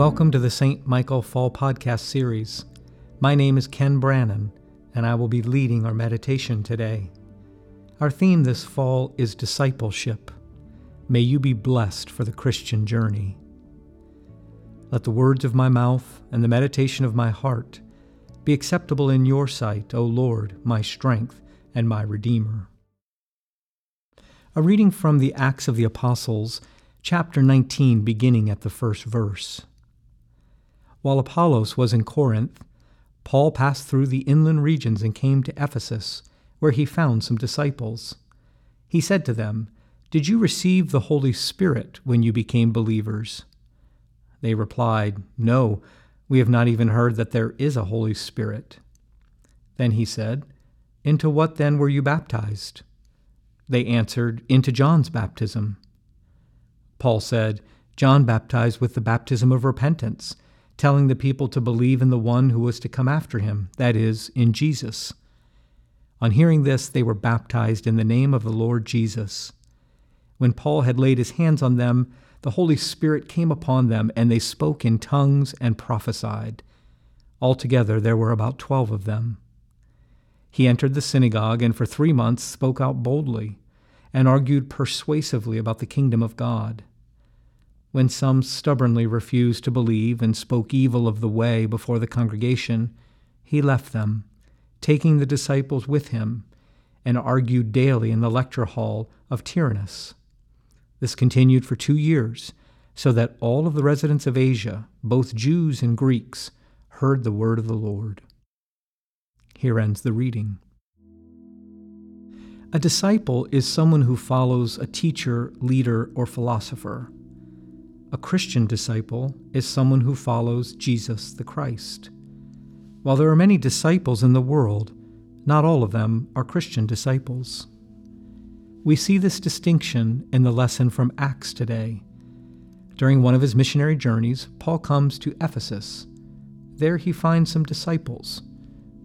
Welcome to the St. Michael Fall Podcast Series. My name is Ken Brannon, and I will be leading our meditation today. Our theme this fall is discipleship. May you be blessed for the Christian journey. Let the words of my mouth and the meditation of my heart be acceptable in your sight, O Lord, my strength and my Redeemer. A reading from the Acts of the Apostles, chapter 19, beginning at the first verse. While Apollos was in Corinth, Paul passed through the inland regions and came to Ephesus, where he found some disciples. He said to them, Did you receive the Holy Spirit when you became believers? They replied, No, we have not even heard that there is a Holy Spirit. Then he said, Into what then were you baptized? They answered, Into John's baptism. Paul said, John baptized with the baptism of repentance, telling the people to believe in the one who was to come after him, that is, in Jesus. On hearing this, they were baptized in the name of the Lord Jesus. When Paul had laid his hands on them, the Holy Spirit came upon them, and they spoke in tongues and prophesied. Altogether, there were about twelve of them. He entered the synagogue and for three months spoke out boldly and argued persuasively about the kingdom of God. When some stubbornly refused to believe and spoke evil of the way before the congregation, he left them, taking the disciples with him, and argued daily in the lecture hall of Tyrannus. This continued for two years, so that all of the residents of Asia, both Jews and Greeks, heard the word of the Lord. Here ends the reading. A disciple is someone who follows a teacher, leader, or philosopher. A Christian disciple is someone who follows Jesus the Christ. While there are many disciples in the world, not all of them are Christian disciples. We see this distinction in the lesson from Acts today. During one of his missionary journeys, Paul comes to Ephesus. There he finds some disciples,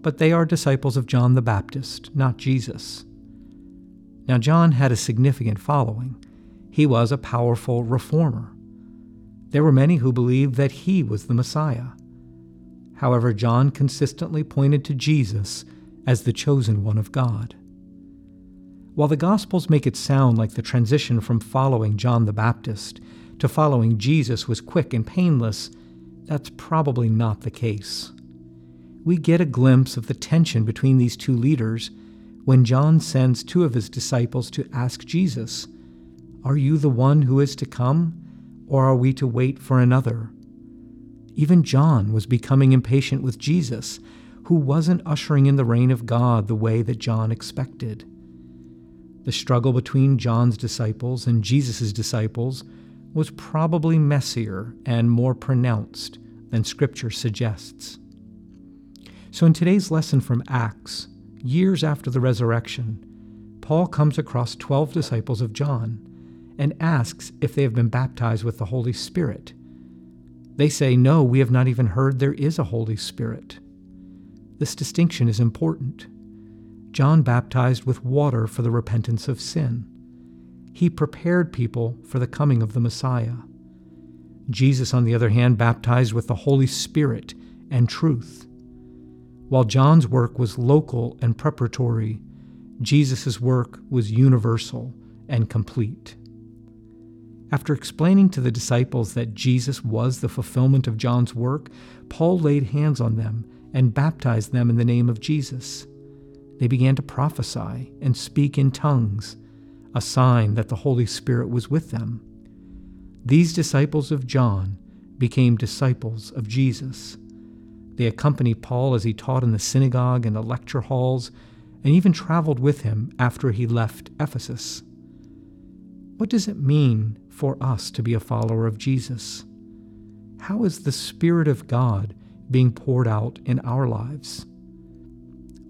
but they are disciples of John the Baptist, not Jesus. Now, John had a significant following. He was a powerful reformer. There were many who believed that he was the Messiah. However, John consistently pointed to Jesus as the chosen one of God. While the Gospels make it sound like the transition from following John the Baptist to following Jesus was quick and painless, that's probably not the case. We get a glimpse of the tension between these two leaders when John sends two of his disciples to ask Jesus, Are you the one who is to come, or are we to wait for another? Even John was becoming impatient with Jesus, who wasn't ushering in the reign of God the way that John expected. The struggle between John's disciples and Jesus' disciples was probably messier and more pronounced than Scripture suggests. So, in today's lesson from Acts, years after the resurrection, Paul comes across 12 disciples of John and asks if they have been baptized with the Holy Spirit. They say, No, we have not even heard there is a Holy Spirit. This distinction is important. John baptized with water for the repentance of sin. He prepared people for the coming of the Messiah. Jesus, on the other hand, baptized with the Holy Spirit and truth. While John's work was local and preparatory, Jesus' work was universal and complete. After explaining to the disciples that Jesus was the fulfillment of John's work, Paul laid hands on them and baptized them in the name of Jesus they began to prophesy and speak in tongues, a sign that the Holy Spirit was with them. These disciples of John became disciples of Jesus. They accompanied Paul as he taught in the synagogue and the lecture halls, and even traveled with him after he left Ephesus. What does it mean for us to be a follower of Jesus? How is the Spirit of God being poured out in our lives?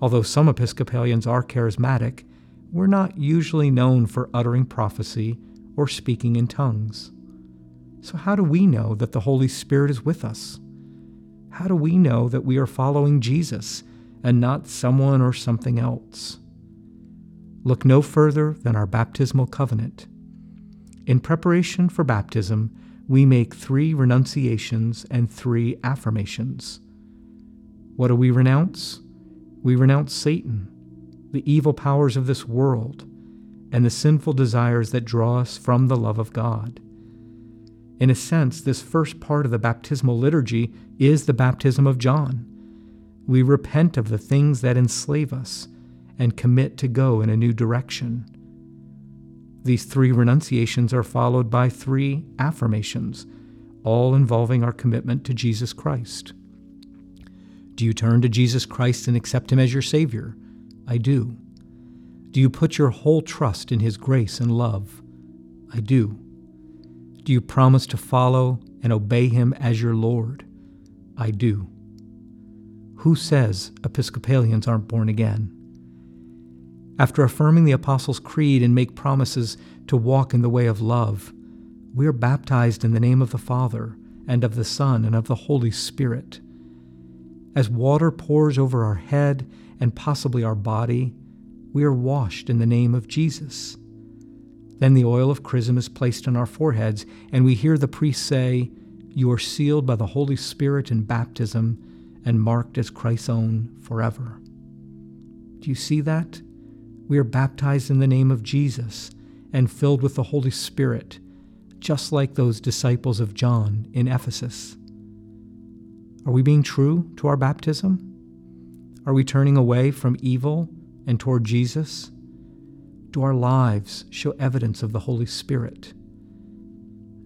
Although some Episcopalians are charismatic, we're not usually known for uttering prophecy or speaking in tongues. So, how do we know that the Holy Spirit is with us? How do we know that we are following Jesus and not someone or something else? Look no further than our baptismal covenant. In preparation for baptism, we make three renunciations and three affirmations. What do we renounce? We renounce Satan, the evil powers of this world, and the sinful desires that draw us from the love of God. In a sense, this first part of the baptismal liturgy is the baptism of John. We repent of the things that enslave us and commit to go in a new direction. These three renunciations are followed by three affirmations, all involving our commitment to Jesus Christ. Do you turn to Jesus Christ and accept Him as your Savior? I do. Do you put your whole trust in His grace and love? I do. Do you promise to follow and obey Him as your Lord? I do. Who says Episcopalians aren't born again? After affirming the Apostles' Creed and make promises to walk in the way of love, we are baptized in the name of the Father, and of the Son, and of the Holy Spirit. As water pours over our head and possibly our body, we are washed in the name of Jesus. Then the oil of chrism is placed on our foreheads, and we hear the priest say, You are sealed by the Holy Spirit in baptism and marked as Christ's own forever. Do you see that? We are baptized in the name of Jesus and filled with the Holy Spirit, just like those disciples of John in Ephesus. Are we being true to our baptism? Are we turning away from evil and toward Jesus? Do our lives show evidence of the Holy Spirit?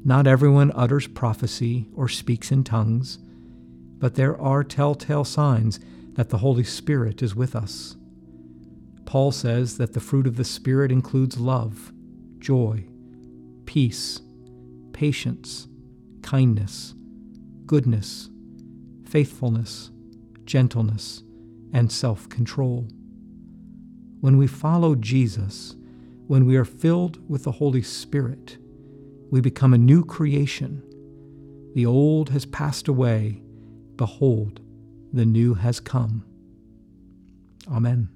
Not everyone utters prophecy or speaks in tongues, but there are telltale signs that the Holy Spirit is with us. Paul says that the fruit of the Spirit includes love, joy, peace, patience, kindness, goodness, faithfulness, gentleness, and self control. When we follow Jesus, when we are filled with the Holy Spirit, we become a new creation. The old has passed away. Behold, the new has come. Amen.